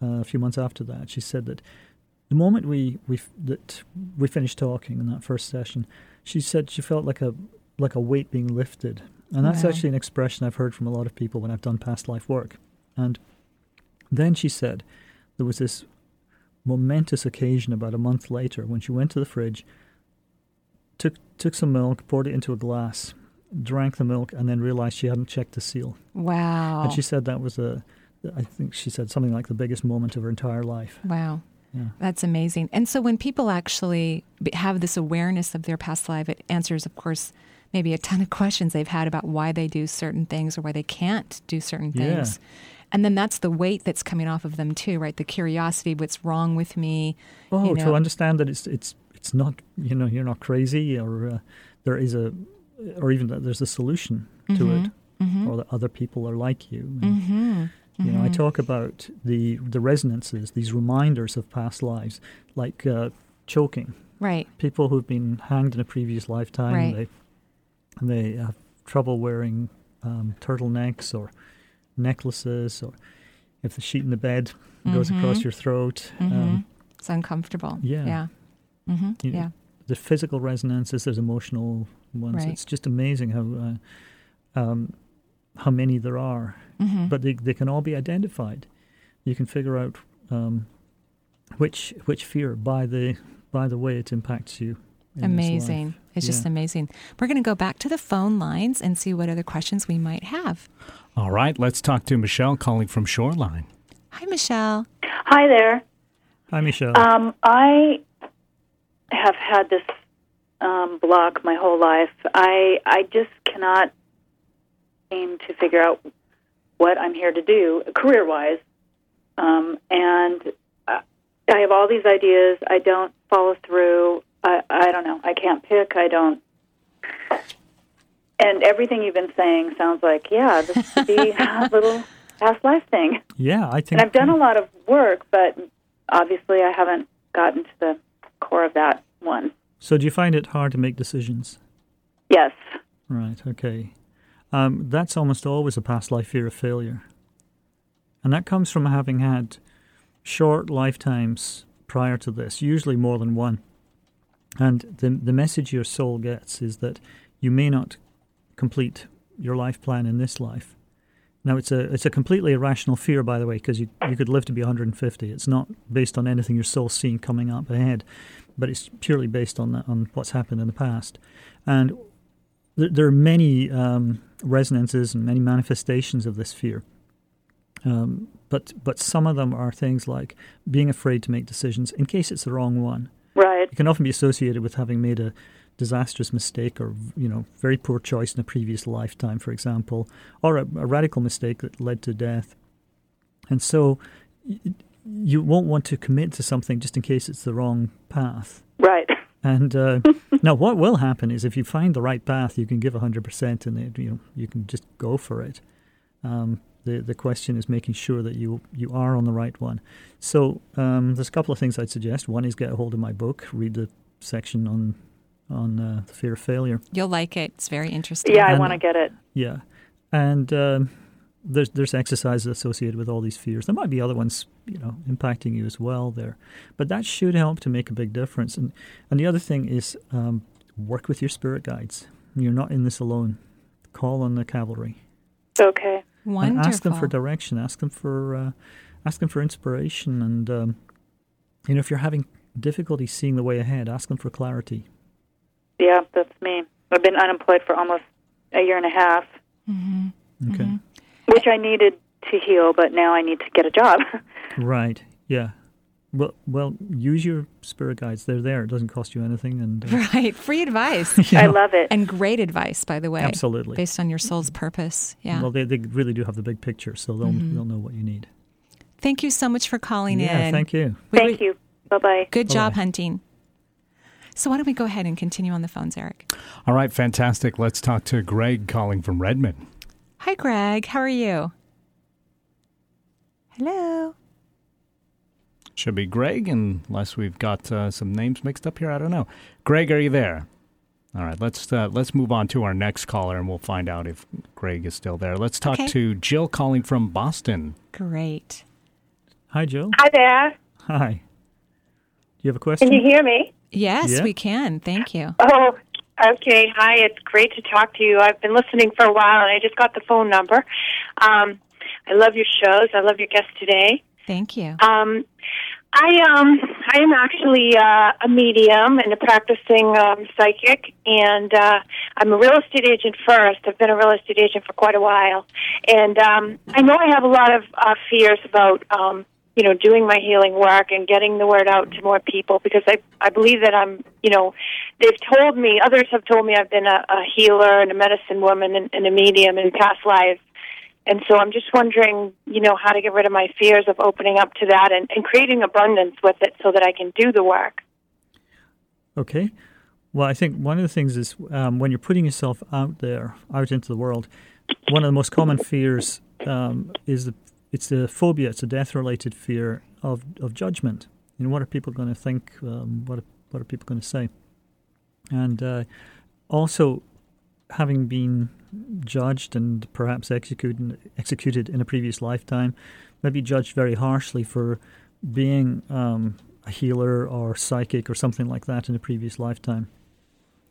uh, a few months after that, she said that the moment we we that we finished talking in that first session, she said she felt like a like a weight being lifted, and that's Wow. actually an expression I've heard from a lot of people when I've done past life work. And then she said there was this momentous occasion about a month later when she went to the fridge, took took some milk, poured it into a glass, drank the milk, and then realized she hadn't checked the seal. Wow. And she said that was a, I think she said something like the biggest moment of her entire life. Wow. Yeah. That's amazing. And so when people actually have this awareness of their past life, it answers, of course, maybe a ton of (laughs) questions they've had about why they do certain things or why they can't do certain things. Yeah. And then that's the weight that's coming off of them too, right? The curiosity, what's wrong with me? Oh, you to understand that it's it's it's not you know you're not crazy or uh, there is a or even that there's a solution to Mhm, it mhm. or that other people are like you. And, Mhm, You know, I mhm. talk about the the resonances, these reminders of past lives, like uh, choking. Right. People who've been hanged in a previous lifetime, Right. they they have trouble wearing um, turtlenecks or necklaces, or if the sheet in the bed goes across your throat. Mhm. Um, it's uncomfortable. yeah. Yeah. hmm you know, Yeah. the physical resonances, there's emotional ones. Right. It's just amazing how uh, um, how many there are, Mhm. but they they can all be identified. You can figure out um, which which fear by the by the way it impacts you. Amazing. Life. It's just Yeah. amazing. We're going to go back to the phone lines and see what other questions we might have. All right, let's talk to Michelle calling from Shoreline. Hi, Michelle. Hi there. Hi, Michelle. Um, I have had this um, block my whole life. I I just cannot seem to figure out what I'm here to do career wise, um, and I I have all these ideas. I don't follow through. I I don't know. I can't pick. I don't. And everything you've been saying sounds like, yeah, this could be (laughs) a little past life thing. yeah, I think And I've done a lot of work, but obviously I haven't gotten to the core of that one. So, do you find it hard to make decisions? Yes. Right. Okay. Um, that's almost always a past life fear of failure, and that comes from having had short lifetimes prior to this, usually more than one. And the the message your soul gets is that you may not complete your life plan in this life. Now it's a it's a completely irrational fear, by the way, because you you could live to be 150. It's not based on anything your soul's seeing coming up ahead, but it's purely based on that, on what's happened in the past. And there, there are many um, resonances and many manifestations of this fear. Um, but but some of them are things like being afraid to make decisions in case it's the wrong one. Right. It can often be associated with having made a disastrous mistake or you know very poor choice in a previous lifetime, for example, or a, a radical mistake that led to death. And so you won't want to commit to something just in case it's the wrong path. Right. And uh, (laughs) now, what will happen is if you find the right path, you can give hundred percent, and it, you know you can just go for it. Um, the the question is making sure that you you are on the right one. So um, there's a couple of things I'd suggest. One is get a hold of my book, read the section on on uh, the fear of failure. You'll like it. It's very interesting. Yeah, I want to get it. Yeah, and um, there's there's exercises associated with all these fears. There might be other ones, you know, impacting you as well there, but that should help to make a big difference. And and the other thing is um, work with your spirit guides. You're not in this alone. Call on the cavalry. Okay. Wonderful. And ask them for direction. Ask them for uh, ask them for inspiration. And um, you know, if you're having difficulty seeing the way ahead, ask them for clarity. Yeah, that's me. I've been unemployed for almost a year and a half, Mm-hmm. Okay. which I needed to heal, but now I need to get a job. (laughs) Right. Yeah. Well, well, use your spirit guides. They're there. It doesn't cost you anything, and uh, (laughs) Right. Free advice. (laughs) You I love it. And great advice, by the way. Absolutely. Based on your soul's purpose. Yeah. well, they they really do have the big picture, so they'll Mhm. they'll know what you need. thank you so much for calling in. Yeah, in. thank you. We- Thank you. Bye bye. Good job Bye-bye. hunting. So why don't we go ahead and continue on the phones, Eric? All right, fantastic. Let's talk to Greg calling from Redmond. Hi, Greg. How are you? Hello. Should be Greg, unless we've got uh, some names mixed up here. I don't know. Greg, are you there? All right, let's uh, let's move on to our next caller, and we'll find out if Greg is still there. Let's talk Okay. to Jill calling from Boston. Great. Hi, Jill. Hi there. Hi. Do you have a question? Can you hear me? Yes, Yeah. we can. Thank you. Oh, okay. Hi, it's great to talk to you. I've been listening for a while, and I just got the phone number. Um, I love your shows. I love your guest today. Thank you. Um, I um I am actually uh, a medium and a practicing um, psychic, and uh, I'm a real estate agent first. I've been a real estate agent for quite a while, and um, I know I have a lot of uh, fears about um, you know doing my healing work and getting the word out to more people because I I believe that I'm you know they've told me others have told me I've been a, a healer and a medicine woman and, and a medium in past lives and so I'm just wondering, you know, how to get rid of my fears of opening up to that and, and creating abundance with it so that I can do the work. Okay. Well, I think one of the things is um, when you're putting yourself out there, out into the world, one of the most common fears um, is the it's the phobia. It's a death-related fear of of judgment. You know, what are people going to think? Um, what are, what are people going to say? And uh, also, having been judged and perhaps executed executed in a previous lifetime, maybe judged very harshly for being um, a healer or psychic or something like that in a previous lifetime.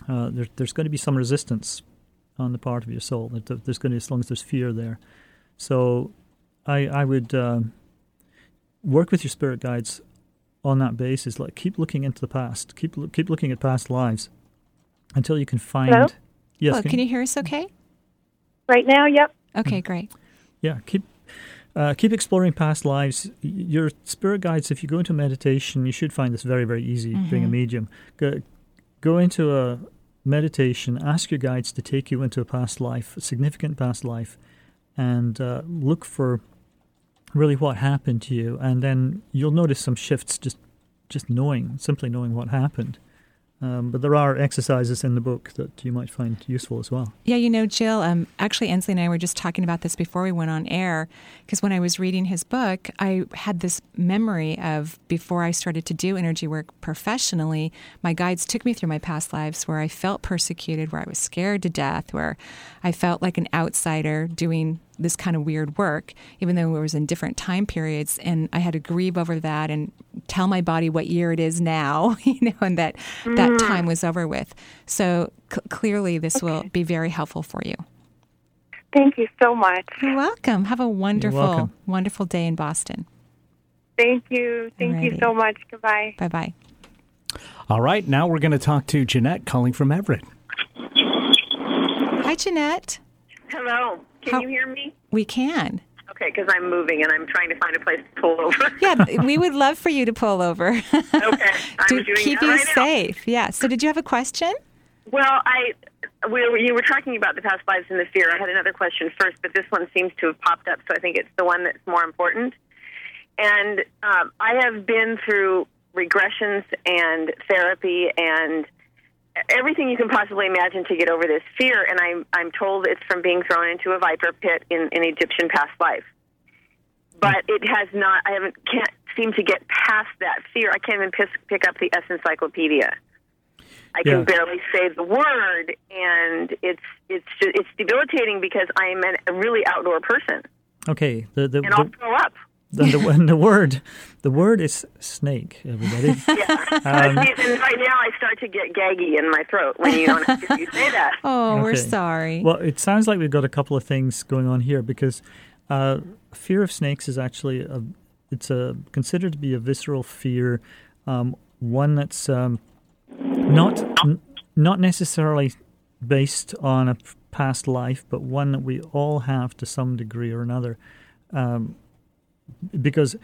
Uh, there, there's going to be some resistance on the part of your soul. There's going to, as long as there's fear there. So, I I would uh, work with your spirit guides on that basis. Like keep looking into the past. Keep keep looking at past lives until you can find. Hello? Yes. Hello, can you hear us? Okay. Right now, yep. Okay, great. Yeah, keep uh, keep exploring past lives. Your spirit guides. If you go into meditation, you should find this very very easy. Being a Mhm. medium, go go into a meditation. Ask your guides to take you into a past life, a significant past life, and uh, look for really what happened to you. And then you'll notice some shifts just just knowing, simply knowing what happened. Um, but there are exercises in the book that you might find useful as well. Yeah, you know, Jill, um, actually, Ainslie and I were just talking about this before we went on air because when I was reading his book, I had this memory of before I started to do energy work professionally, my guides took me through my past lives where I felt persecuted, where I was scared to death, where I felt like an outsider doing this kind of weird work, even though it was in different time periods. And I had to grieve over that and tell my body what year it is now, (laughs) you know, and that that Mm. time was over with. So c- clearly, this will be very helpful for you. Thank you so much. You're welcome. Have a wonderful, wonderful day in Boston. Thank you. Thank you so much. Goodbye. Bye bye. All right, now we're going to talk to Jeanette calling from Everett. Hi, Jeanette. Hello. Can How- you hear me? We can. Okay, because I'm moving and I'm trying to find a place to pull over. Yeah, (laughs) we would love for you to pull over okay, I'm (laughs) to doing keep you right now. safe. Yeah. So, did you have a question? Well, I we were, you were talking about the past lives and the fear. I had another question first, but this one seems to have popped up, so I think it's the one that's more important. And um, I have been through regressions and therapy and everything you can possibly imagine to get over this fear. And I'm I'm told it's from being thrown into a viper pit in an Egyptian past life. But it has not. I haven't can't seem to get past that fear. I can't even pick, pick up the S encyclopedia. I can Yeah. barely say the word, and it's it's it's debilitating because I'm an, a really outdoor person, Okay, the the, and I'll the, throw up. and the, and the word the word is snake. Everybody. (laughs) Um, and right now, I to get gaggy in my throat when you don't if you say that. (laughs) Oh, we're sorry. Well, it sounds like we've got a couple of things going on here because uh, fear of snakes is actually a, it's a considered to be a visceral fear, um, one that's um, not n- not necessarily based on a past life, but one that we all have to some degree or another, um, because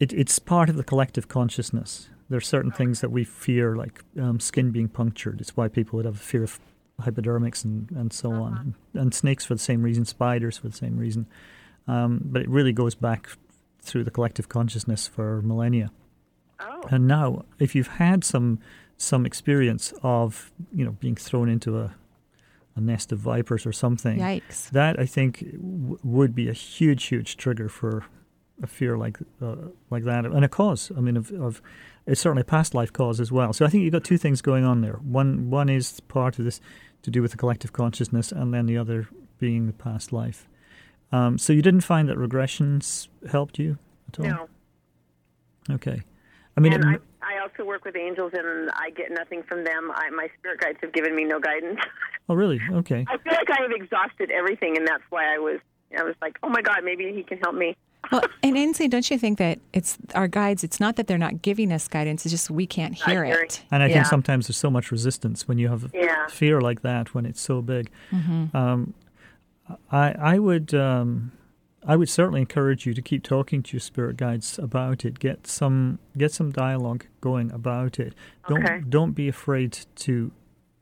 it, it's part of the collective consciousness. There are certain things that we fear, like um, skin being punctured. It's why people would have a fear of hypodermics and, and so on. And snakes for the same reason, spiders for the same reason. Um, but it really goes back through the collective consciousness for millennia. Oh. And now, if you've had some some experience of you know being thrown into a a nest of vipers or something, Yikes. that I think w- would be a huge, huge trigger for a fear like uh, like that, and a cause. I mean, of, of it's certainly a past life cause as well. So I think you've got two things going on there. One one is part of this to do with the collective consciousness, and then the other being the past life. Um, so you didn't find that regressions helped you at all? No. Okay. I mean, and I, I also work with angels, and I get nothing from them. I, my spirit guides have given me no guidance. oh really? Okay. (laughs) I feel like I have exhausted everything, and that's why I was I was like, oh my god, maybe he can help me. Well, and Ainslie, don't you think that it's our guides? It's not that they're not giving us guidance; it's just we can't hear it. And I Yeah. think sometimes there's so much resistance when you have Yeah. fear like that when it's so big. Mhm. Um, I I would um, I would certainly encourage you to keep talking to your spirit guides about it. Get some get some dialogue going about it. Don't Okay. don't be afraid to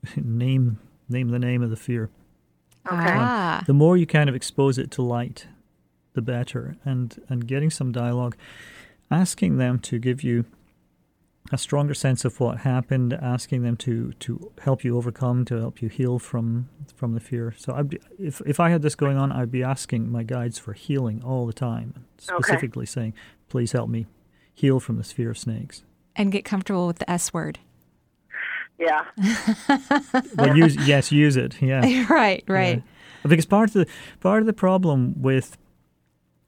(laughs) name name the name of the fear. Okay. Um, the more you kind of expose it to light, the better. And and getting some dialogue, asking them to give you a stronger sense of what happened, asking them to, to help you overcome, to help you heal from from the fear. So I'd be, if if I had this going on, I'd be asking my guides for healing all the time, specifically saying, "Please help me heal from this fear of snakes." And get comfortable with the S word. Yeah. (laughs) Well, use yes, use it. Yeah, (laughs) right, right. Yeah. Because part of the part of the problem with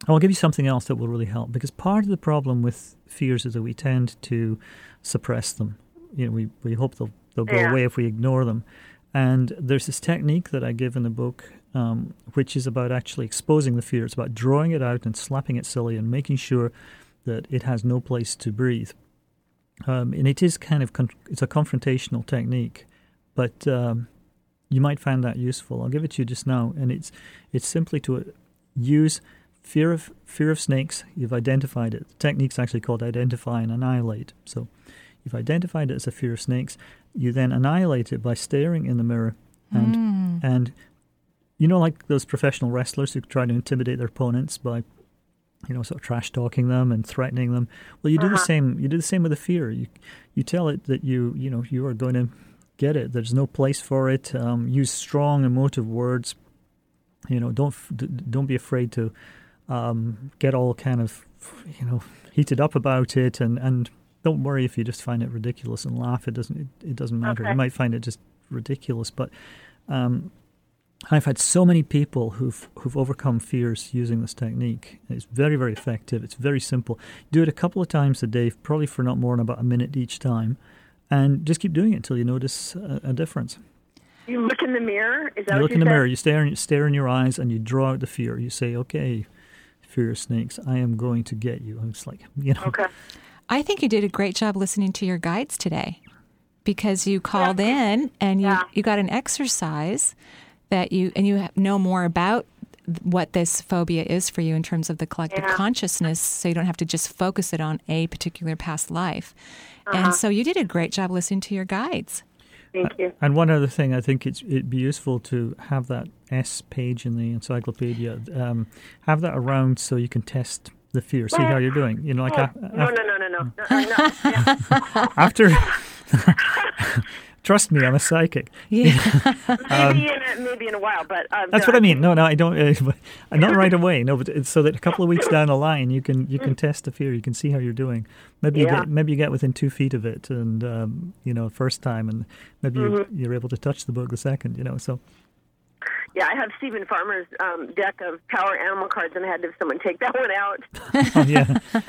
I'll give you something else that will really help. Because part of the problem with fears is that we tend to suppress them. You know, we, we hope they'll they'll go Yeah. away if we ignore them. And there's this technique that I give in the book, um, which is about actually exposing the fear. It's about drawing it out and slapping it silly and making sure that it has no place to breathe. Um, and it is kind of con- it's a confrontational technique, but um, you might find that useful. I'll give it to you just now, and it's it's simply to uh, use fear of fear of snakes. You've identified it. The technique's actually called identify and annihilate. So you've identified it as a fear of snakes. You then annihilate it by staring in the mirror, and Mm. and you know, like those professional wrestlers who try to intimidate their opponents by you know, sort of trash talking them and threatening them. Well, you do the Uh-huh. same. You do the same with the fear. You you tell it that you you know you are going to get it. There's no place for it. Um, use strong emotive words. You know, don't don't be afraid to um, get all kind of you know heated up about it, and, and don't worry if you just find it ridiculous and laugh. It doesn't it, it doesn't matter. Okay. You might find it just ridiculous, but um, I've had so many people who've who've overcome fears using this technique. It's very very effective. It's very simple. Do it a couple of times a day, probably for not more than about a minute each time, and just keep doing it until you notice a, a difference. You look in the mirror. Is that You look in the said? mirror, you stare stare in your eyes, and you draw out the fear. You say, "Okay, fear of snakes, I am going to get you." And it's like (laughs) you know. Okay. I think you did a great job listening to your guides today because you called in and you, you got an exercise that you and you know more about what this phobia is for you in terms of the collective Yeah. consciousness so you don't have to just focus it on a particular past life. Uh-huh. And so you did a great job listening to your guides. Thank you. And one other thing, I think it's, it'd be useful to have that S page in the encyclopedia. Um, have that around so you can test the fear, see how you're doing. You know, like Oh, a- no, no, no, no, no, no, no, no. (laughs) After. (laughs) Trust me, I'm a psychic. (laughs) maybe, Um, in a, maybe in a while, but um, That's no, what I mean. No, no, I don't. Uh, not right away. No, but it's so that a couple of weeks down the line, you can you can test the fear. You can see how you're doing. Maybe you get maybe you get within two feet of it, and um, you know, first time, and maybe you, Mhm. you're able to touch the book the second. You know, so Yeah, I have Steven Farmer's um, deck of power animal cards, and I had to have someone take that (laughs) one out. oh, (laughs) yeah. (laughs)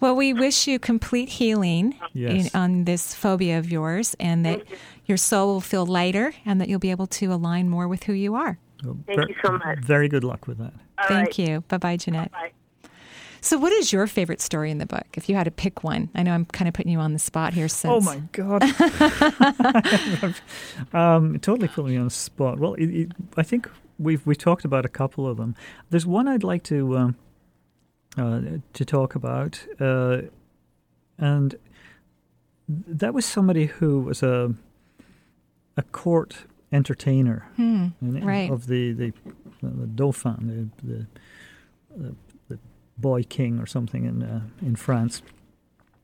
Well, we wish you complete healing Yes. in, on this phobia of yours and that your soul will feel lighter and that you'll be able to align more with who you are. Thank you so much. Very good luck with that. Thank you. Bye bye, Jeanette. Bye. So, what is your favorite story in the book? If you had to pick one, I know I'm kind of putting you on the spot here. Since Oh my god! (laughs) um, totally put me on the spot. Well, it, it, I think we've we talked about a couple of them. There's one I'd like to um, uh, to talk about, uh, and that was somebody who was a a court entertainer Hmm, and- right. of the the, the Dauphin, the, the the the boy king or something in uh, in France.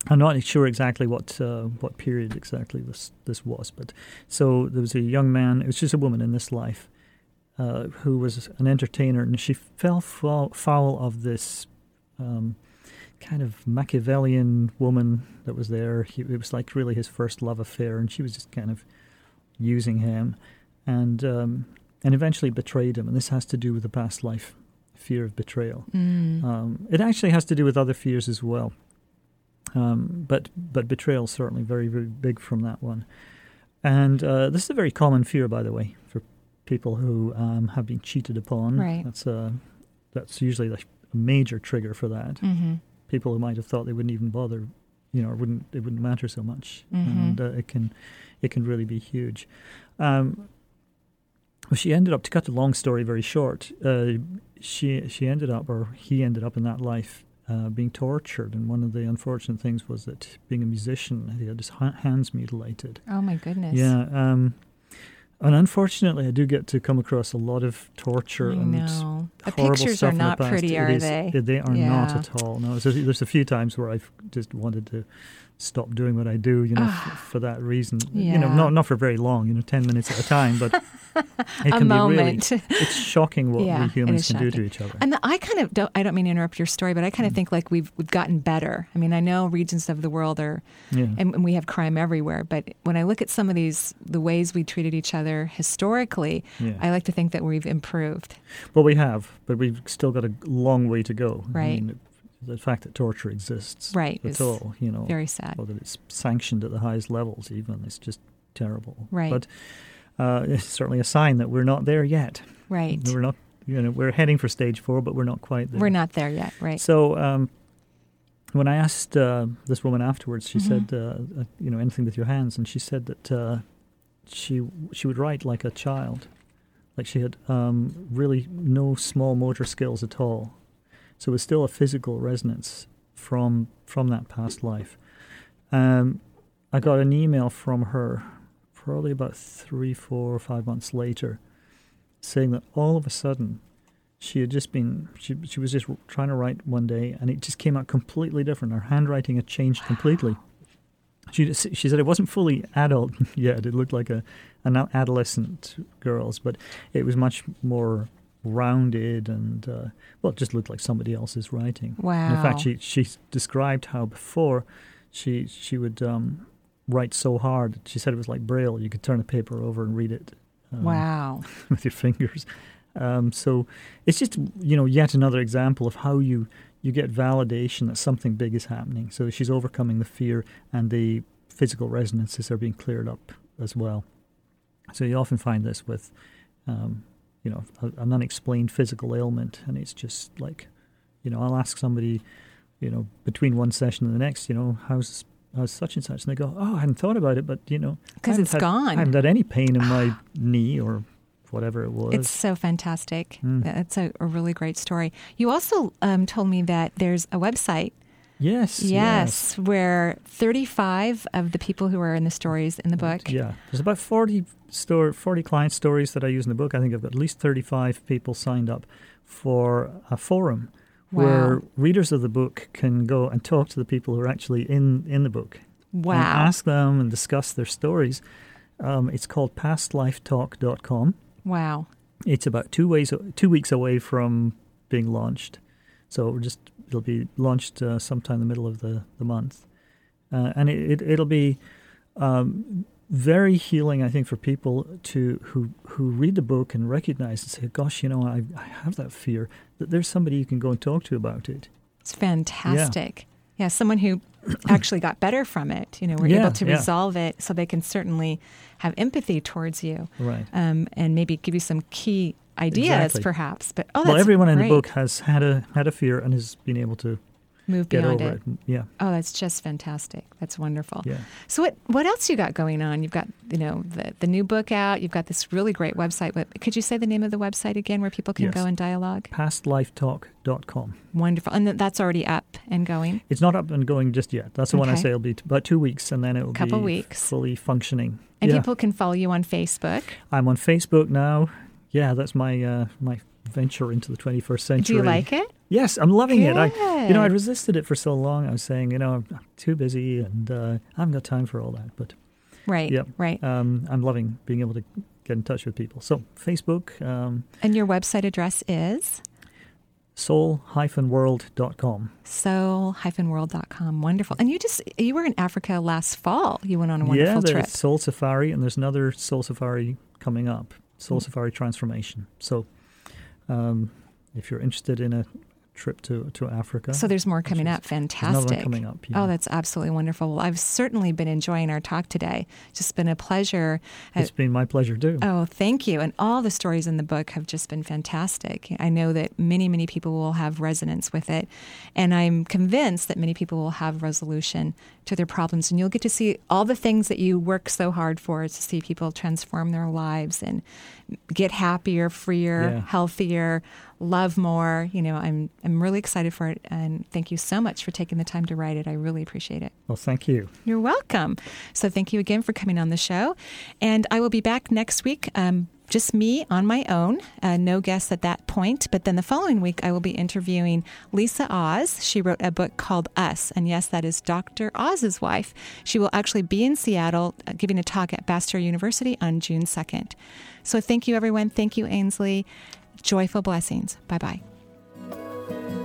I'm not sure exactly what uh, what period exactly this this was, but so there was a young man. It was just a woman in this life uh, who was an entertainer, and she fell foul, of this um, kind of Machiavellian woman that was there. He, it was like really his first love affair, and she was just kind of using him, and um, and eventually betrayed him. And this has to do with the past life fear of betrayal. Mm. Um, it actually has to do with other fears as well. Um, but but betrayal is certainly very very big from that one, and uh, this is a very common fear, by the way, for people who um, have been cheated upon. Right. That's uh, that's usually like major trigger for that. Mhm. People who might have thought they wouldn't even bother, you know, or wouldn't it wouldn't matter so much, Mhm. and uh, it can it can really be huge. Um, well, she ended up to cut the long story very short. Uh, she she ended up, or he ended up in that life uh, being tortured, and one of the unfortunate things was that being a musician, he had his ha- hands mutilated. Oh my goodness. Yeah. Um, and unfortunately, I do get to come across a lot of torture I and know. The pictures stuff are in the not pretty, are is- they? They are not at all. No, so there's a few times where I've just wanted to stop doing what I do, you know, f- for that reason. Yeah. You know, not not for very long, you know, ten minutes at a time, but (laughs) (laughs) A can moment. be really. It's shocking what yeah, we humans can do to each other. And the, I kind of don't. I don't mean to interrupt your story, but I kind of mm. think like we've we've gotten better. I mean, I know regions of the world are, Yeah. and, and we have crime everywhere. But when I look at some of these, the ways we treated each other historically, Yeah. I like to think that we've improved. Well, we have, but we've still got a long way to go. I Right. mean, the fact that torture exists Right, at all, you know, very sad. Or that it's sanctioned at the highest levels, even, it's just terrible. Right. But uh, it's (laughs) certainly a sign that we're not there yet. Right. We're not. You know, we're heading for stage four, but we're not quite there. We're not there yet, right? So um, when I asked uh, this woman afterwards, she Mhm. said, uh, uh, "You know, anything with your hands," and she said that uh, she she would write like a child, like she had um, really no small motor skills at all. So it was still a physical resonance from from that past life. Um, I got an email from her probably about three, four, or five months later, saying that all of a sudden she had just been she she was just trying to write one day and it just came out completely different. Her handwriting had changed completely. She she said it wasn't fully adult (laughs) yet. It looked like a an adolescent girl's, but it was much more rounded and uh, well, it just looked like somebody else's writing. And in fact, she she described how before she she would um, write so hard. She said it was like braille. You could turn a paper over and read it. um, Wow. (laughs) with your fingers. Um, so it's just you know yet another example of how you you get validation that something big is happening. So she's overcoming the fear, and the physical resonances are being cleared up as well. So you often find this with um, you know a, an unexplained physical ailment, and it's just like you know I'll ask somebody you know between one session and the next, you know how's how's such and such, and they go, oh, I hadn't thought about it, but you know because it's had- gone. I haven't had any pain in my knee or whatever it was. It's so fantastic. Mm. That's a, a really great story. You also um, told me that there's a website. Yes. Yes, where 35 of the people who are in the stories in the book. Yeah, there's about 40 store, 40 client stories that I use in the book. I think I've got at least 35 people signed up for a forum where readers of the book can go and talk to the people who are actually in, in the book. And Wow. ask them and discuss their stories. Um, it's called pastlifetalk.com. Wow. It's about two ways, two weeks away from being launched. So we're just it'll be launched uh, sometime in the middle of the, the month, uh, and it, it it'll be um, very healing, I think, for people to who who read the book and recognize and say, "Gosh, you know, I, I have that fear." That there's somebody you can go and talk to about it. It's fantastic. Yeah, someone who (clears throat) actually got better from it. You know, were Yeah, able to yeah. resolve it so they can certainly have empathy towards you. Right. Um, and maybe give you some key ideas, Exactly. perhaps. But oh, well, everyone in the book has had a had a fear and has been able to Move get beyond over it. it. Yeah. Oh, that's just fantastic. That's wonderful. Yeah. So what what else you got going on? You've got you know the the new book out. You've got this really great website. But could you say the name of the website again, where people can Yes. go and dialogue? Pastlifetalk.com. Wonderful, and that's already up and going. It's not up and going just yet. That's the one I say it'll be t- about two weeks, and then it will Couple be weeks. fully functioning. And yeah. people can follow you on Facebook. I'm on Facebook now. Yeah, that's my uh, my venture into the 21st century. Do you like it? Yes, I'm loving it. I, you know, I Good. resisted it for so long. I was saying, you know, I'm too busy and uh, I haven't got time for all that. But Right, yeah, right. Um, I'm loving being able to get in touch with people. So Facebook, um, And your website address is soul-world.com. soul-world.com. Wonderful. And you just you were in Africa last fall. You went on a wonderful trip. yeah, there's trip. Soul Safari, and there's another Soul Safari coming up, Soul Mm. Safari Transformation. So, um, if you're interested in a trip to to Africa. So there's more coming up. Fantastic. another one coming up, yeah. Oh, that's absolutely wonderful. Well, I've certainly been enjoying our talk today. It's just been a pleasure. It's been my pleasure too. Oh, thank you. And all the stories in the book have just been fantastic. I know that many, many people will have resonance with it. And I'm convinced that many people will have resolution to their problems. And you'll get to see all the things that you work so hard for to see people transform their lives and get happier, freer, Yeah. healthier, love more. You know, I'm I'm really excited for it and thank you so much for taking the time to write it. I really appreciate it. Well, thank you. You're welcome. So thank you again for coming on the show. And I will be back next week. Um, just me on my own, uh, no guests at that point. But then the following week, I will be interviewing Lisa Oz. She wrote a book called Us. And yes, that is Dr. Oz's wife. She will actually be in Seattle uh, giving a talk at Bastyr University on June 2nd. So thank you, everyone. Thank you, Ainslie. Joyful blessings. Bye bye.